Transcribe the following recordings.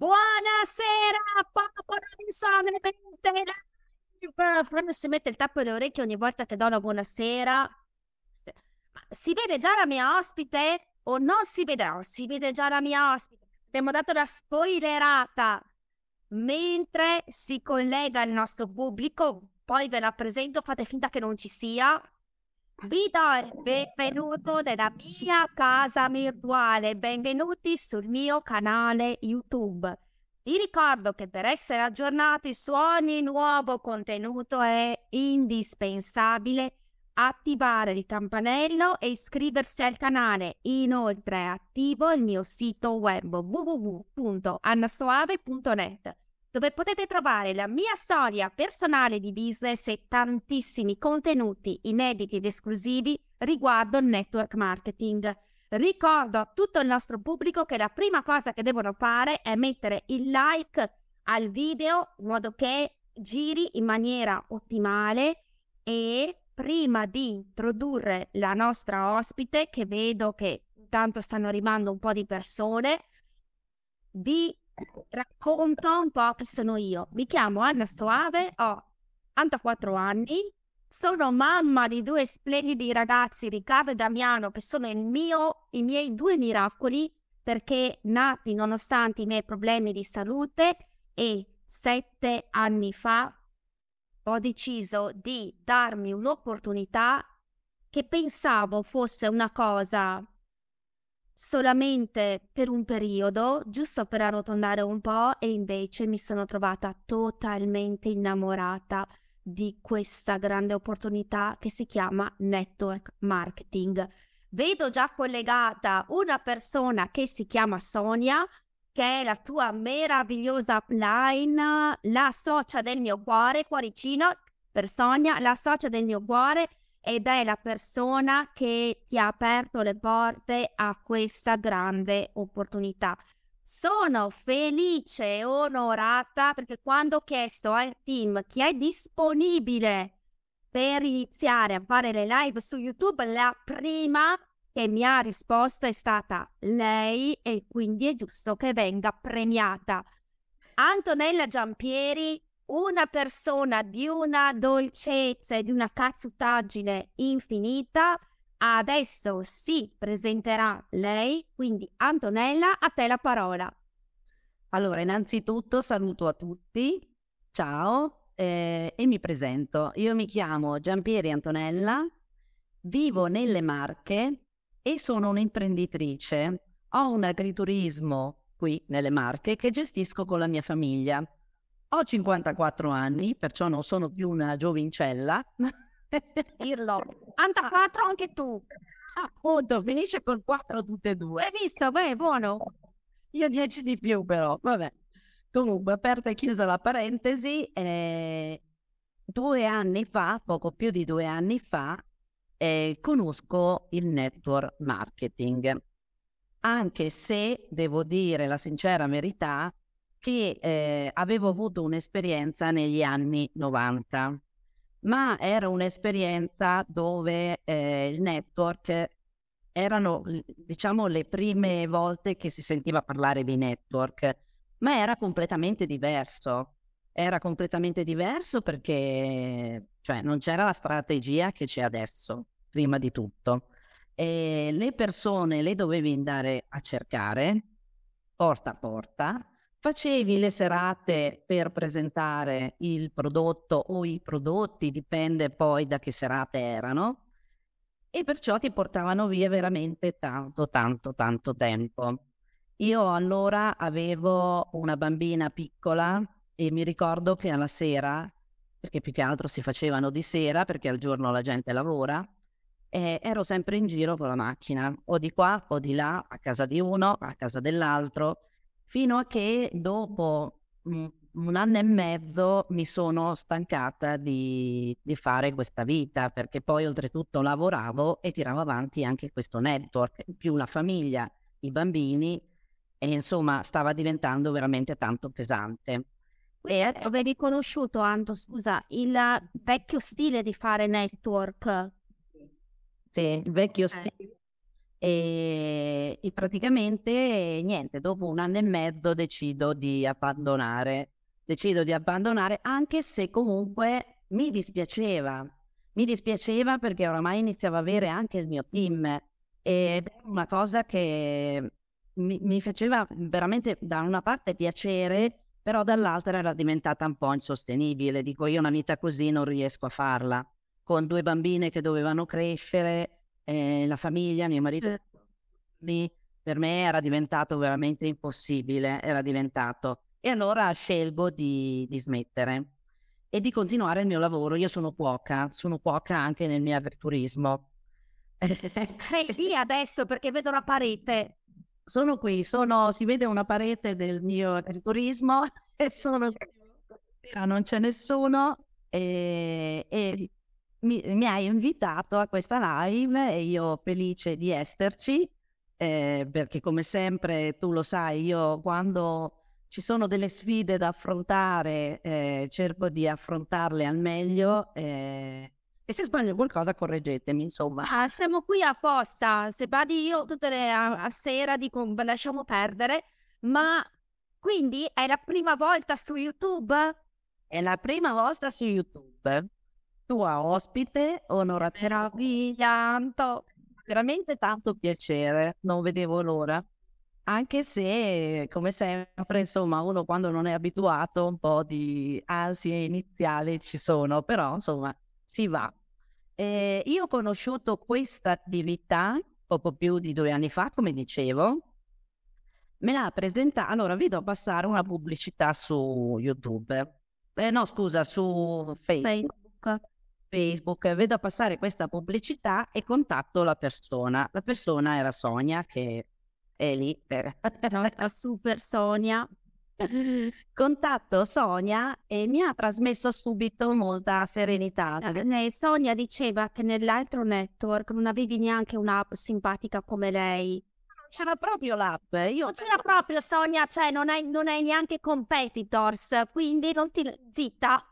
Buonasera, popolo live. si mette il tappo alle orecchie ogni volta che do la buonasera. Si vede già la mia ospite o non si vedrà? Si vede già la mia ospite. Abbiamo dato la spoilerata. Mentre si collega il nostro pubblico, poi ve la presento, fate finta che non ci sia. Vi do il benvenuto nella mia casa virtuale, benvenuti sul mio canale YouTube. Vi ricordo che per essere aggiornati su ogni nuovo contenuto è indispensabile attivare il campanello e iscriversi al canale. Inoltre attivo il mio sito web www.annasoave.net dove potete trovare la mia storia personale di business e tantissimi contenuti inediti ed esclusivi riguardo il network marketing. Ricordo a tutto il nostro pubblico che la prima cosa che devono fare è mettere il like al video in modo che giri in maniera ottimale e prima di introdurre la nostra ospite, che vedo che intanto stanno arrivando un po' di persone, vi racconto un po' chi sono io. Mi chiamo Anna Soave, ho 84 anni, sono mamma di due splendidi ragazzi, Riccardo e Damiano, che sono mio, i miei due miracoli perché nati nonostante i miei problemi di salute e sette anni fa ho deciso di darmi un'opportunità che pensavo fosse una cosa solamente per un periodo, giusto per arrotondare un po', e invece mi sono trovata totalmente innamorata di questa grande opportunità che si chiama network marketing. Vedo già collegata una persona che si chiama Sonia, che è la tua meravigliosa line, la socia del mio cuore, cuoricino per Sonia, la socia del mio cuore ed è la persona che ti ha aperto le porte a questa grande opportunità. Sono felice e onorata perché quando ho chiesto al team chi è disponibile per iniziare a fare le live su YouTube, la prima che mi ha risposto è stata lei e quindi è giusto che venga premiata. Antonella Giampieri una persona di una dolcezza e di una cazzutaggine infinita. Adesso si presenterà lei, quindi Antonella, a te la parola. Allora, innanzitutto saluto a tutti, ciao eh, e mi presento. Io mi chiamo Giampieri Antonella, vivo nelle Marche e sono un'imprenditrice. Ho un agriturismo qui nelle Marche che gestisco con la mia famiglia. Ho 54 anni, perciò non sono più una giovincella. Dirlo. 84 anche tu. Appunto, finisce con 4 tutte e due. Hai visto? Beh, buono. Io 10 di più però, vabbè. Comunque, aperta e chiusa la parentesi, eh, due anni fa, poco più di due anni fa, eh, conosco il network marketing. Anche se, devo dire la sincera verità, che eh, avevo avuto un'esperienza negli anni 90, ma era un'esperienza dove eh, il network erano, diciamo, le prime volte che si sentiva parlare di network, ma era completamente diverso. Era completamente diverso perché cioè, non c'era la strategia che c'è adesso, prima di tutto. E le persone le dovevi andare a cercare porta a porta Facevi le serate per presentare il prodotto o i prodotti, dipende poi da che serate erano, e perciò ti portavano via veramente tanto, tanto, tanto tempo. Io allora avevo una bambina piccola e mi ricordo che alla sera, perché più che altro si facevano di sera perché al giorno la gente lavora, eh, ero sempre in giro con la macchina, o di qua o di là, a casa di uno, a casa dell'altro fino a che dopo un anno e mezzo mi sono stancata di, di, fare questa vita perché poi oltretutto lavoravo e tiravo avanti anche questo network, più la famiglia, i bambini e insomma stava diventando veramente tanto pesante. E avevi conosciuto, Anto, scusa, il vecchio stile di fare network? Sì, il vecchio eh. stile e, e praticamente niente, dopo un anno e mezzo decido di abbandonare. Decido di abbandonare anche se comunque mi dispiaceva. Mi dispiaceva perché oramai iniziava a avere anche il mio team ed è una cosa che mi, mi faceva veramente da una parte piacere, però dall'altra era diventata un po' insostenibile. Dico, io una vita così non riesco a farla. Con due bambine che dovevano crescere, eh, la famiglia, mio marito, certo. per me era diventato veramente impossibile, era diventato. E allora scelgo di, di smettere e di continuare il mio lavoro. Io sono cuoca, sono cuoca anche nel mio aperturismo. Sì, adesso perché vedo la parete. Sono qui, sono, si vede una parete del mio aperturismo e sono non c'è nessuno e, e mi, mi, hai invitato a questa live e io felice di esserci, eh, perché come sempre tu lo sai, io quando ci sono delle sfide da affrontare eh, cerco di affrontarle al meglio eh, e se sbaglio qualcosa correggetemi, insomma. Ah, siamo qui apposta, se vadi io tutte le a, a sera dico lasciamo perdere, ma quindi è la prima volta su YouTube? È la prima volta su YouTube tua ospite, onorata. Meraviglia, veramente tanto piacere, non vedevo l'ora. Anche se, come sempre, insomma, uno quando non è abituato, un po' di ansie iniziali ci sono, però insomma, si va. Eh, io ho conosciuto questa attività poco più di due anni fa, come dicevo. Me l'ha presentata, allora vi do passare una pubblicità su YouTube. Eh, no, scusa, su Facebook. Facebook. Facebook, vedo passare questa pubblicità e contatto la persona. La persona era Sonia che è lì. Per... la super Sonia. Contatto Sonia e mi ha trasmesso subito molta serenità. Eh, Sonia diceva che nell'altro network non avevi neanche un'app simpatica come lei. C'era proprio l'app. Io... Non c'era proprio Sonia, cioè non hai, non hai neanche competitors, quindi non ti... Zitta,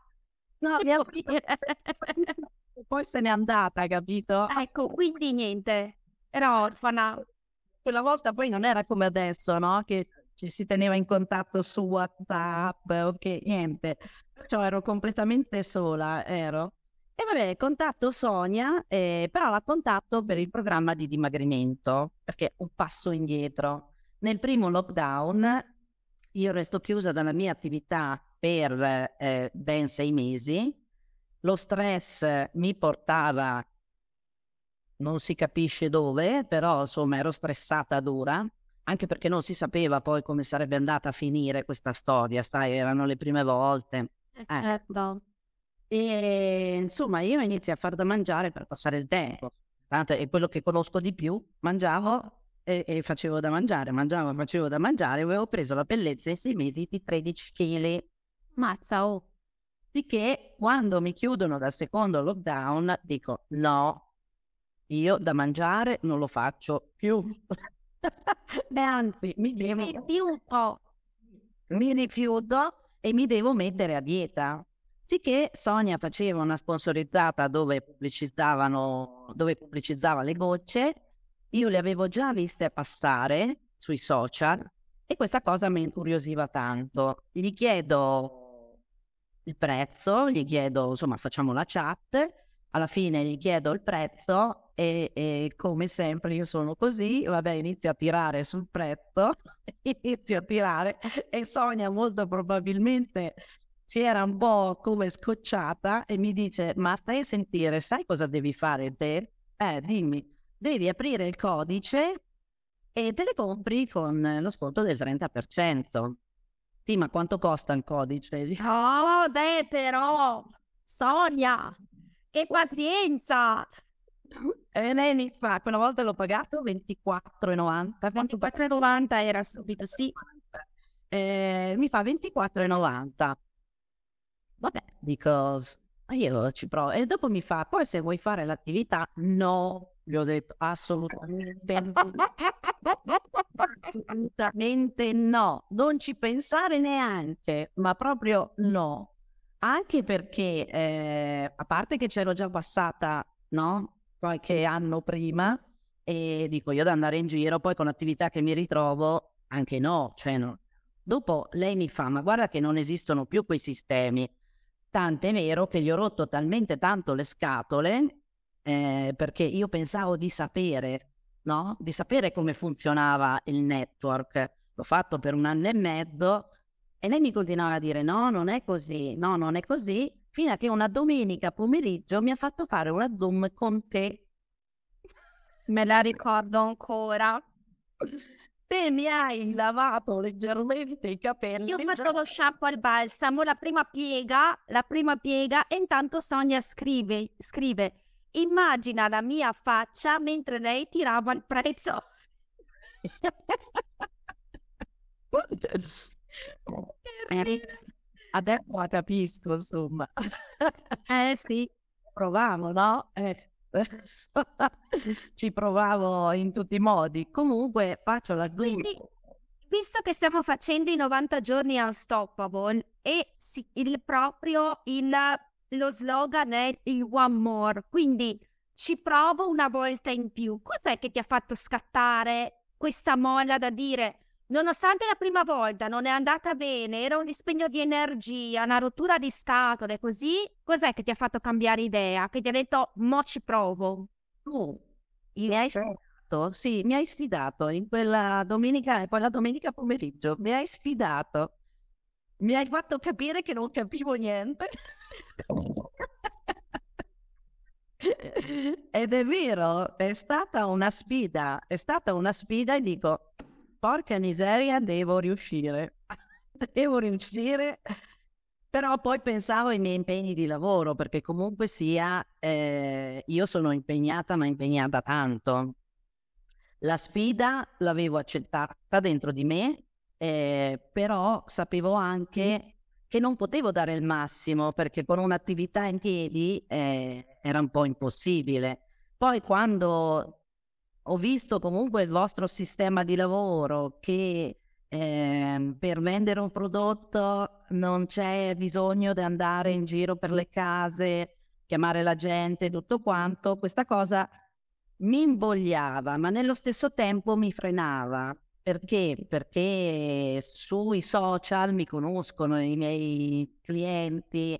No, sì, poi se n'è andata, capito? Ecco, quindi niente, era orfana. Quella volta poi non era come adesso, no? Che ci si teneva in contatto su WhatsApp, ok, niente. Perciò ero completamente sola, ero. E vabbè, contatto Sonia, eh, però la contatto per il programma di dimagrimento, perché un passo indietro. Nel primo lockdown io resto chiusa dalla mia attività per eh, ben sei mesi. Lo stress mi portava, non si capisce dove, però insomma ero stressata dura, anche perché non si sapeva poi come sarebbe andata a finire questa storia, stai, erano le prime volte. Eh, eh. certo. E insomma io inizio a far da mangiare per passare il tempo, tanto è quello che conosco di più, mangiavo e, e facevo da mangiare, mangiavo e facevo da mangiare, avevo preso la bellezza in sei mesi di 13 kg. Mazza, oh. Di che quando mi chiudono dal secondo lockdown dico no, io da mangiare non lo faccio più. e anzi, mi devo... Mi rifiuto. Mi rifiuto e mi devo mettere a dieta. Sicché Sonia faceva una sponsorizzata dove pubblicizzavano, dove pubblicizzava le gocce. Io le avevo già viste passare sui social e questa cosa mi incuriosiva tanto. Gli chiedo il prezzo, gli chiedo, insomma, facciamo la chat, alla fine gli chiedo il prezzo e, e, come sempre io sono così, vabbè, inizio a tirare sul prezzo, inizio a tirare e Sonia molto probabilmente si era un po' come scocciata e mi dice, ma stai a sentire, sai cosa devi fare te? Eh, dimmi, devi aprire il codice e te le compri con lo sconto del 30%. Sì, ma quanto costa il codice? Oh, beh, però, Sonia, che pazienza! E lei mi fa, quella volta l'ho pagato 24,90. 24,90 era subito, sì. Eh, mi fa 24,90. Vabbè, dico, io ci provo. E dopo mi fa, poi se vuoi fare l'attività, no. Gli ho detto assolutamente assolutamente no. Non ci pensare neanche, ma proprio no. Anche perché, eh, a parte che c'ero già passata, no? Qualche anno prima, e dico io ad andare in giro, poi con attività che mi ritrovo, anche no, cioè no. Dopo lei mi fa, ma guarda che non esistono più quei sistemi, tant'è vero che gli ho rotto talmente tanto le scatole eh, perché io pensavo di sapere, no? Di sapere come funzionava il network. L'ho fatto per un anno e mezzo e lei mi continuava a dire no, non è così, no, non è così, fino a che una domenica pomeriggio mi ha fatto fare una Zoom con te. Me la ricordo ancora. Te mi hai lavato leggermente i capelli. Io faccio lo shampoo al balsamo, la prima piega, la prima piega e intanto Sonia scrive, scrive immagina la mia faccia mentre lei tirava il prezzo. Eh, adesso la capisco, insomma. Eh sì. Provavo, no? Eh. Ci provavo in tutti i modi. Comunque faccio la zoom. Visto che stiamo facendo i 90 giorni unstoppable e si, il proprio il, lo slogan è il one more, quindi ci provo una volta in più. Cos'è che ti ha fatto scattare questa molla da dire Nonostante la prima volta non è andata bene, era un dispendio di energia, una rottura di scatole, così, cos'è che ti ha fatto cambiare idea? Che ti ha detto, mo ci provo? Tu mi hai sfidato, sì, mi hai sfidato in quella domenica, e poi la domenica pomeriggio, mi hai sfidato. Mi hai fatto capire che non capivo niente. Ed è vero, è stata una sfida, è stata una sfida e dico, porca miseria, devo riuscire. devo riuscire. Però poi pensavo ai miei impegni di lavoro, perché comunque sia, eh, io sono impegnata, ma impegnata tanto. La sfida l'avevo accettata dentro di me, eh, però sapevo anche che non potevo dare il massimo, perché con un'attività in piedi eh, era un po' impossibile. Poi quando ho visto comunque il vostro sistema di lavoro che eh, per vendere un prodotto non c'è bisogno di andare in giro per le case, chiamare la gente, tutto quanto, questa cosa mi invogliava, ma nello stesso tempo mi frenava. Perché? Perché sui social mi conoscono i miei clienti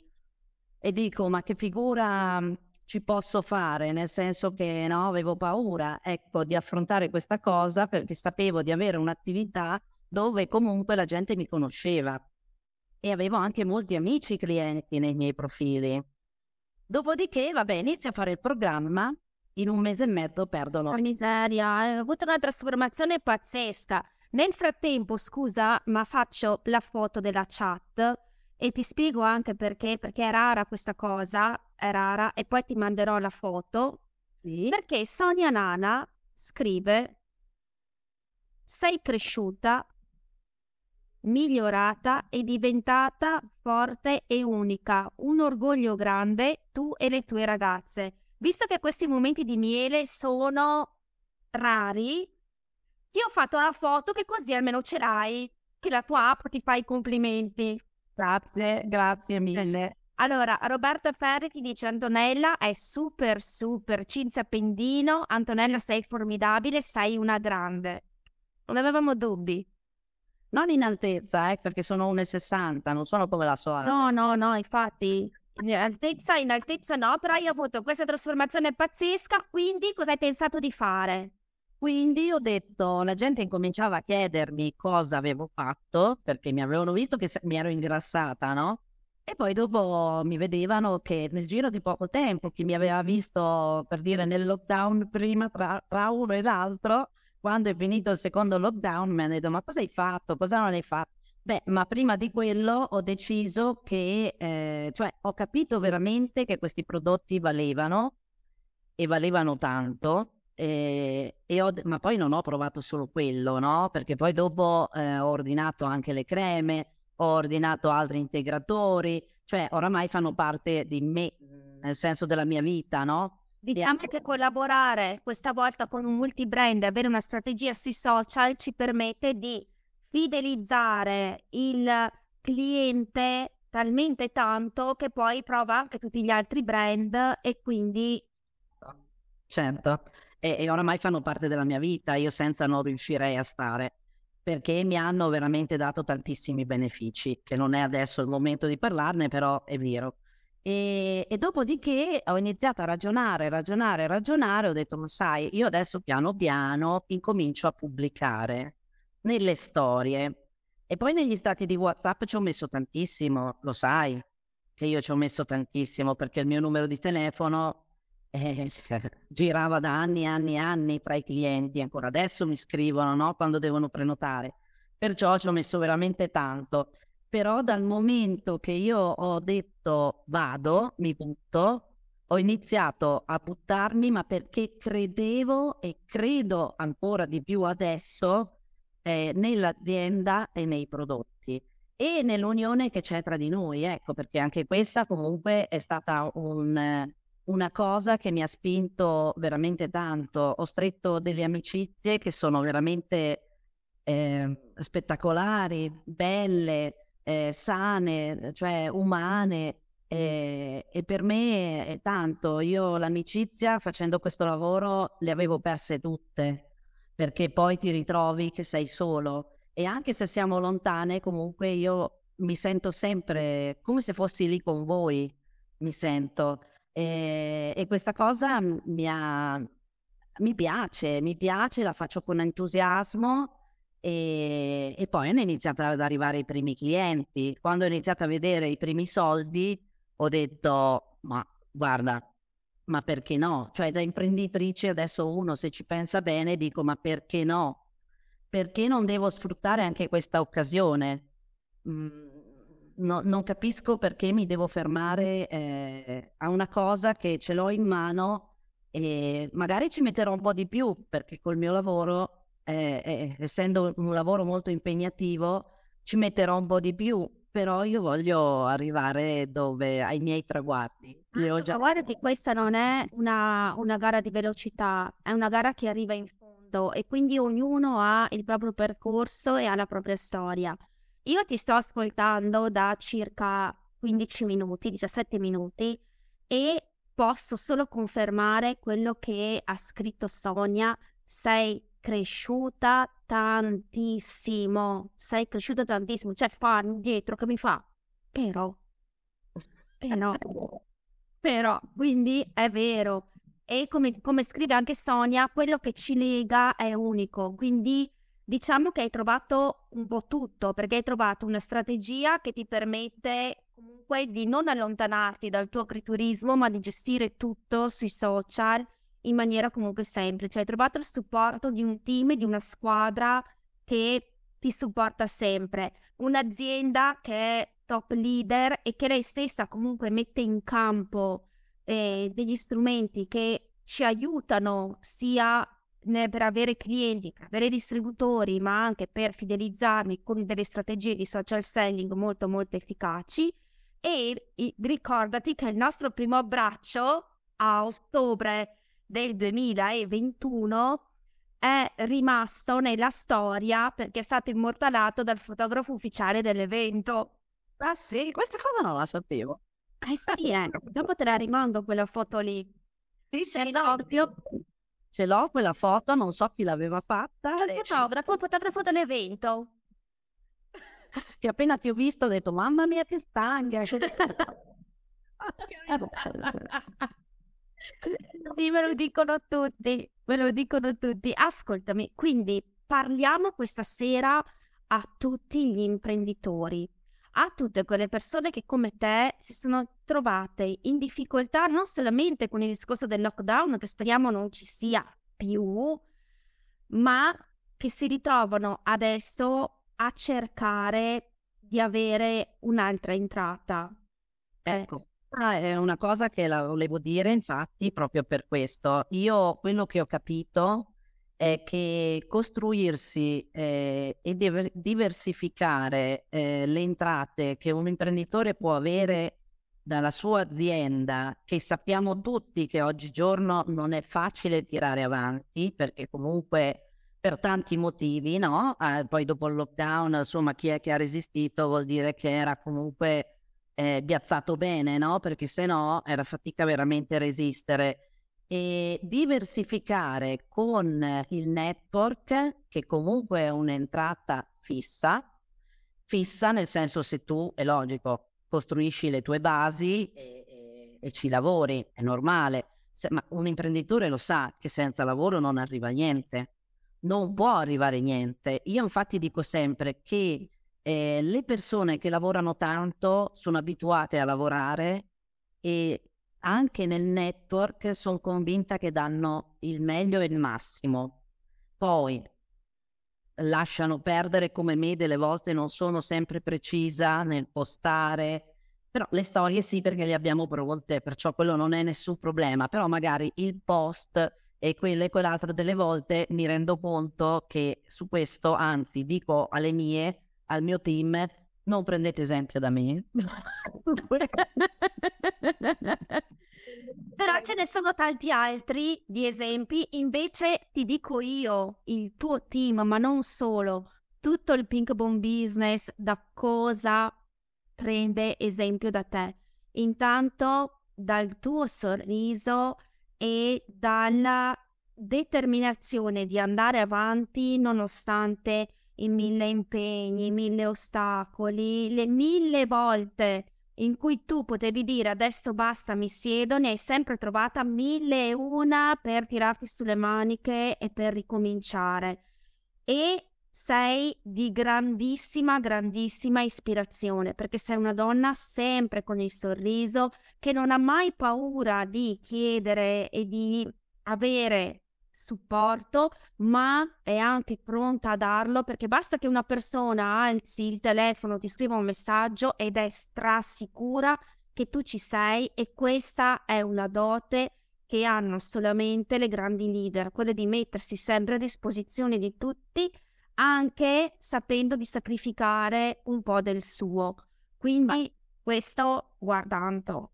e dico, ma che figura ci posso fare, nel senso che no, avevo paura, ecco, di affrontare questa cosa perché sapevo di avere un'attività dove comunque la gente mi conosceva e avevo anche molti amici clienti nei miei profili. Dopodiché, vabbè, inizio a fare il programma, in un mese e mezzo perdono. La miseria, ho avuto una trasformazione pazzesca. Nel frattempo, scusa, ma faccio la foto della chat e ti spiego anche perché, perché è rara questa cosa, è rara, e poi ti manderò la foto. Sì. Perché Sonia Nana scrive: Sei cresciuta, migliorata e diventata forte e unica, un orgoglio grande tu e le tue ragazze. Visto che questi momenti di miele sono rari, io ho fatto la foto che così almeno ce l'hai, che la tua app ti fa i complimenti. Grazie, grazie mille. Allora, Roberta Ferri ti dice Antonella è super super Cinzia Pendino, Antonella sei formidabile, sei una grande. Non avevamo dubbi. Non in altezza, eh, perché sono 1,60, non sono come la sua. No, no, no, infatti. In altezza, in altezza no, però io ho avuto questa trasformazione pazzesca, quindi cosa hai pensato di fare? Quindi ho detto, la gente incominciava a chiedermi cosa avevo fatto, perché mi avevano visto che mi ero ingrassata, no? E poi dopo mi vedevano che nel giro di poco tempo, chi mi aveva visto per dire nel lockdown prima tra, tra uno e l'altro, quando è finito il secondo lockdown mi hanno detto ma cosa hai fatto, cosa non hai fatto? Beh, ma prima di quello ho deciso che, eh, cioè ho capito veramente che questi prodotti valevano e valevano tanto eh, ho, ma poi non ho provato solo quello, no? Perché poi dopo eh, ho ordinato anche le creme, ho ordinato altri integratori, cioè oramai fanno parte di me, nel senso della mia vita, no? Diciamo che collaborare questa volta con un multibrand e avere una strategia sui social ci permette di fidelizzare il cliente talmente tanto che poi prova anche tutti gli altri brand e quindi certo, e, e oramai fanno parte della mia vita, io senza non riuscirei a stare, perché mi hanno veramente dato tantissimi benefici, che non è adesso il momento di parlarne, però è vero. E, e, dopodiché ho iniziato a ragionare, ragionare, ragionare, ho detto, ma sai, io adesso piano piano incomincio a pubblicare nelle storie. E poi negli stati di WhatsApp ci ho messo tantissimo, lo sai, che io ci ho messo tantissimo perché il mio numero di telefono eh, girava da anni e anni e anni tra i clienti, ancora adesso mi scrivono no? quando devono prenotare. Perciò ci ho messo veramente tanto. Però dal momento che io ho detto vado, mi butto, ho iniziato a buttarmi, ma perché credevo e credo ancora di più adesso eh, nell'azienda e nei prodotti e nell'unione che c'è tra di noi, ecco, perché anche questa comunque è stata un, una cosa che mi ha spinto veramente tanto. Ho stretto delle amicizie che sono veramente eh, spettacolari, belle, eh, sane, cioè umane. E, e, per me è tanto. Io l'amicizia facendo questo lavoro le avevo perse tutte perché poi ti ritrovi che sei solo e anche se siamo lontane comunque io mi sento sempre come se fossi lì con voi, mi sento e, e questa cosa mi, ha, mi piace, mi piace, la faccio con entusiasmo e, e poi hanno iniziato ad arrivare i primi clienti. Quando ho iniziato a vedere i primi soldi ho detto ma guarda ma perché no? Cioè da imprenditrice adesso uno se ci pensa bene dico ma perché no? Perché non devo sfruttare anche questa occasione? Mm, no, non capisco perché mi devo fermare eh, a una cosa che ce l'ho in mano e magari ci metterò un po' di più perché col mio lavoro, eh, eh, essendo un lavoro molto impegnativo, ci metterò un po' di più però io voglio arrivare dove ai miei traguardi. Ah, già... Guarda che questa non è una, una, gara di velocità, è una gara che arriva in fondo e quindi ognuno ha il proprio percorso e ha la propria storia. Io ti sto ascoltando da circa 15 minuti, 17 minuti e posso solo confermare quello che ha scritto Sonia. Sei cresciuta tantissimo, sei cresciuta tantissimo, cioè fa indietro che mi fa, però, però, però, quindi è vero. E come, come scrive anche Sonia, quello che ci lega è unico, quindi diciamo che hai trovato un po' tutto, perché hai trovato una strategia che ti permette comunque di non allontanarti dal tuo agriturismo, ma di gestire tutto sui social, in maniera comunque semplice. Hai trovato il supporto di un team, di una squadra che ti supporta sempre, un'azienda che è top leader e che lei stessa comunque mette in campo eh, degli strumenti che ci aiutano sia per avere clienti, per avere distributori, ma anche per fidelizzarli con delle strategie di social selling molto molto efficaci. E ricordati che il nostro primo abbraccio a ottobre del 2021 è rimasto nella storia perché è stato immortalato dal fotografo ufficiale dell'evento. Ah sì, questa cosa non la sapevo. Eh sì, eh. dopo te la rimando quella foto lì. Sì, sì, proprio... Ce l'ho quella foto, non so chi l'aveva fatta. Il fotografo, il fotografo dell'evento. Che appena ti ho visto ho detto, mamma mia che stanca. Sì, me lo dicono tutti, me lo dicono tutti. Ascoltami, quindi parliamo questa sera a tutti gli imprenditori, a tutte quelle persone che come te si sono trovate in difficoltà non solamente con il discorso del lockdown, che speriamo non ci sia più, ma che si ritrovano adesso a cercare di avere un'altra entrata. Ecco. Ah, è una cosa che la volevo dire, infatti, proprio per questo. Io quello che ho capito è che costruirsi eh, e diver- diversificare eh, le entrate che un imprenditore può avere dalla sua azienda, che sappiamo tutti che oggigiorno non è facile tirare avanti, perché comunque per tanti motivi, no? Eh, poi dopo il lockdown, insomma, chi è che ha resistito vuol dire che era comunque eh, piazzato bene, no? Perché se no era fatica veramente resistere. e diversificare con il network, che comunque è un'entrata fissa, fissa nel senso se tu, è logico, costruisci le tue basi e, e, e ci lavori, è normale, se, ma un imprenditore lo sa che senza lavoro non arriva niente, non può arrivare niente. Io infatti dico sempre che eh, le persone che lavorano tanto sono abituate a lavorare e anche nel network sono convinta che danno il meglio e il massimo. Poi lasciano perdere come me delle volte non sono sempre precisa nel postare, però le storie sì perché le abbiamo pronte, perciò quello non è nessun problema, però magari il post e quello e quell'altro delle volte mi rendo conto che su questo, anzi dico alle mie, al mio team, non prendete esempio da me. Però ce ne sono tanti altri di esempi, invece ti dico io, il tuo team, ma non solo, tutto il Pink Bone Business, da cosa prende esempio da te. Intanto dal tuo sorriso e dalla determinazione di andare avanti nonostante i mille impegni, i mille ostacoli, le mille volte in cui tu potevi dire adesso basta, mi siedo, ne hai sempre trovata mille e una per tirarti sulle maniche e per ricominciare. E sei di grandissima, grandissima ispirazione, perché sei una donna sempre con il sorriso, che non ha mai paura di chiedere e di avere supporto, ma è anche pronta a darlo perché basta che una persona alzi il telefono, ti scriva un messaggio ed è strasicura che tu ci sei e questa è una dote che hanno solamente le grandi leader, quelle di mettersi sempre a disposizione di tutti anche sapendo di sacrificare un po' del suo. Quindi Ma... questo guardando.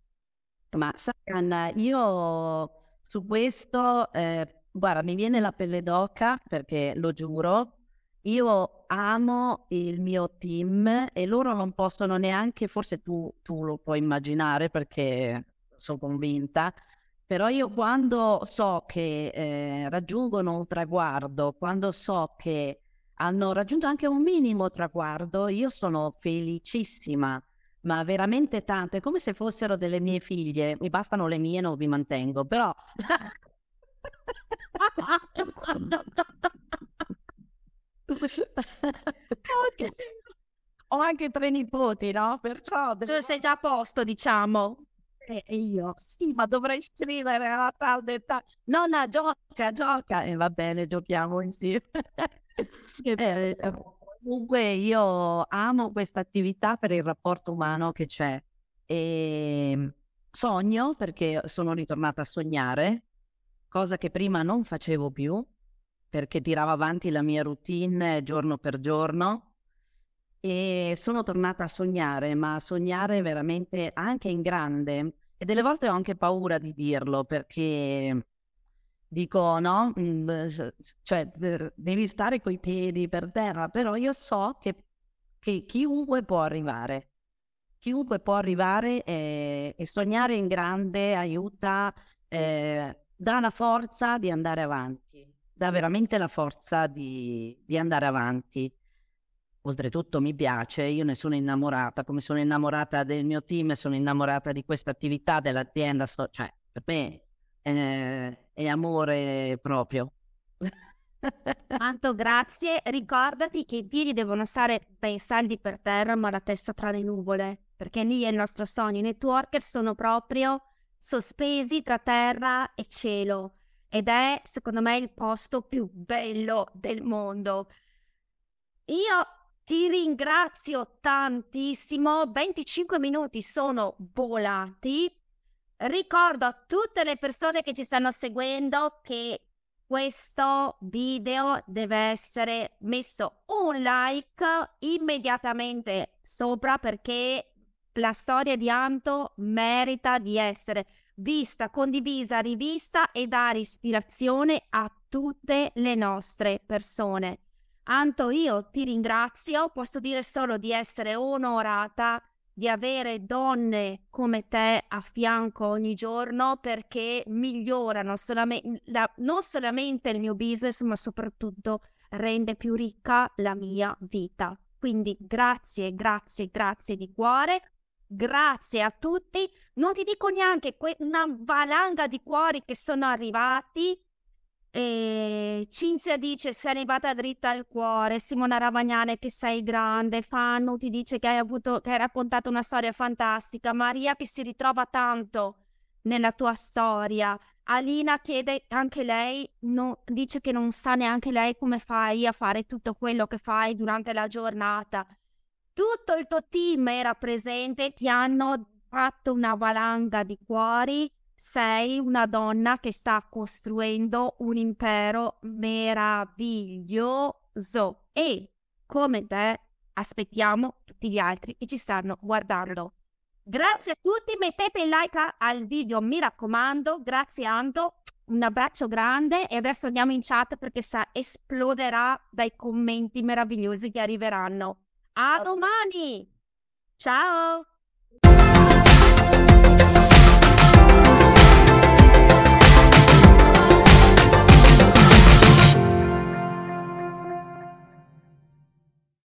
Ma Anna, io su questo, eh, guarda, mi viene la pelle d'oca perché lo giuro, io amo il mio team e loro non possono neanche, forse tu, tu lo puoi immaginare perché sono convinta, però io quando so che eh, raggiungono un traguardo, quando so che hanno raggiunto anche un minimo traguardo, io sono felicissima, ma veramente tanto, è come se fossero delle mie figlie, mi bastano le mie, non vi mantengo, però... Ho anche tre nipoti, no? Perciò... Tu sei già a posto, diciamo. E io, sì, ma dovrei scrivere a tal età. Nonna, gioca, gioca. E va bene, giochiamo insieme. eh, comunque io amo questa attività per il rapporto umano che c'è e ehm, sogno perché sono ritornata a sognare, cosa che prima non facevo più perché tiravo avanti la mia routine giorno per giorno e sono tornata a sognare, ma a sognare veramente anche in grande. E delle volte ho anche paura di dirlo perché dico no, mm, cioè devi stare coi piedi per terra, però io so che, che chiunque può arrivare, chiunque può arrivare e, e sognare in grande aiuta, eh, dà la forza di andare avanti, dà veramente la forza di, di andare avanti. Oltretutto mi piace, io ne sono innamorata, come sono innamorata del mio team, sono innamorata di questa attività dell'azienda, so, cioè per me eh, è amore proprio. Tanto grazie. Ricordati che i piedi devono stare ben saldi per terra, ma la testa tra le nuvole, perché lì è il nostro sogno. I networker sono proprio sospesi tra terra e cielo ed è, secondo me, il posto più bello del mondo. Io ti ringrazio tantissimo. 25 minuti sono volati. Ricordo a tutte le persone che ci stanno seguendo che questo video deve essere messo un like immediatamente sopra perché la storia di Anto merita di essere vista, condivisa, rivista e dare ispirazione a tutte le nostre persone. Anto, io ti ringrazio, posso dire solo di essere onorata di avere donne come te a fianco ogni giorno perché migliorano solamente, la, non solamente il mio business, ma soprattutto rende più ricca la mia vita. Quindi grazie, grazie, grazie di cuore. Grazie a tutti. Non ti dico neanche que- una valanga di cuori che sono arrivati. E Cinzia dice sei arrivata dritta al cuore, Simona Ravagnane che sei grande, Fanno ti dice che hai, avuto, che hai raccontato una storia fantastica, Maria che si ritrova tanto nella tua storia, Alina chiede anche lei, no, dice che non sa neanche lei come fai a fare tutto quello che fai durante la giornata. Tutto il tuo team era presente, ti hanno fatto una valanga di cuori sei una donna che sta costruendo un impero meraviglioso e come te aspettiamo tutti gli altri che ci stanno guardando. Grazie a tutti, mettete il like al video, mi raccomando. Grazie Ando, un abbraccio grande e adesso andiamo in chat perché sa esploderà dai commenti meravigliosi che arriveranno. A domani! Ciao!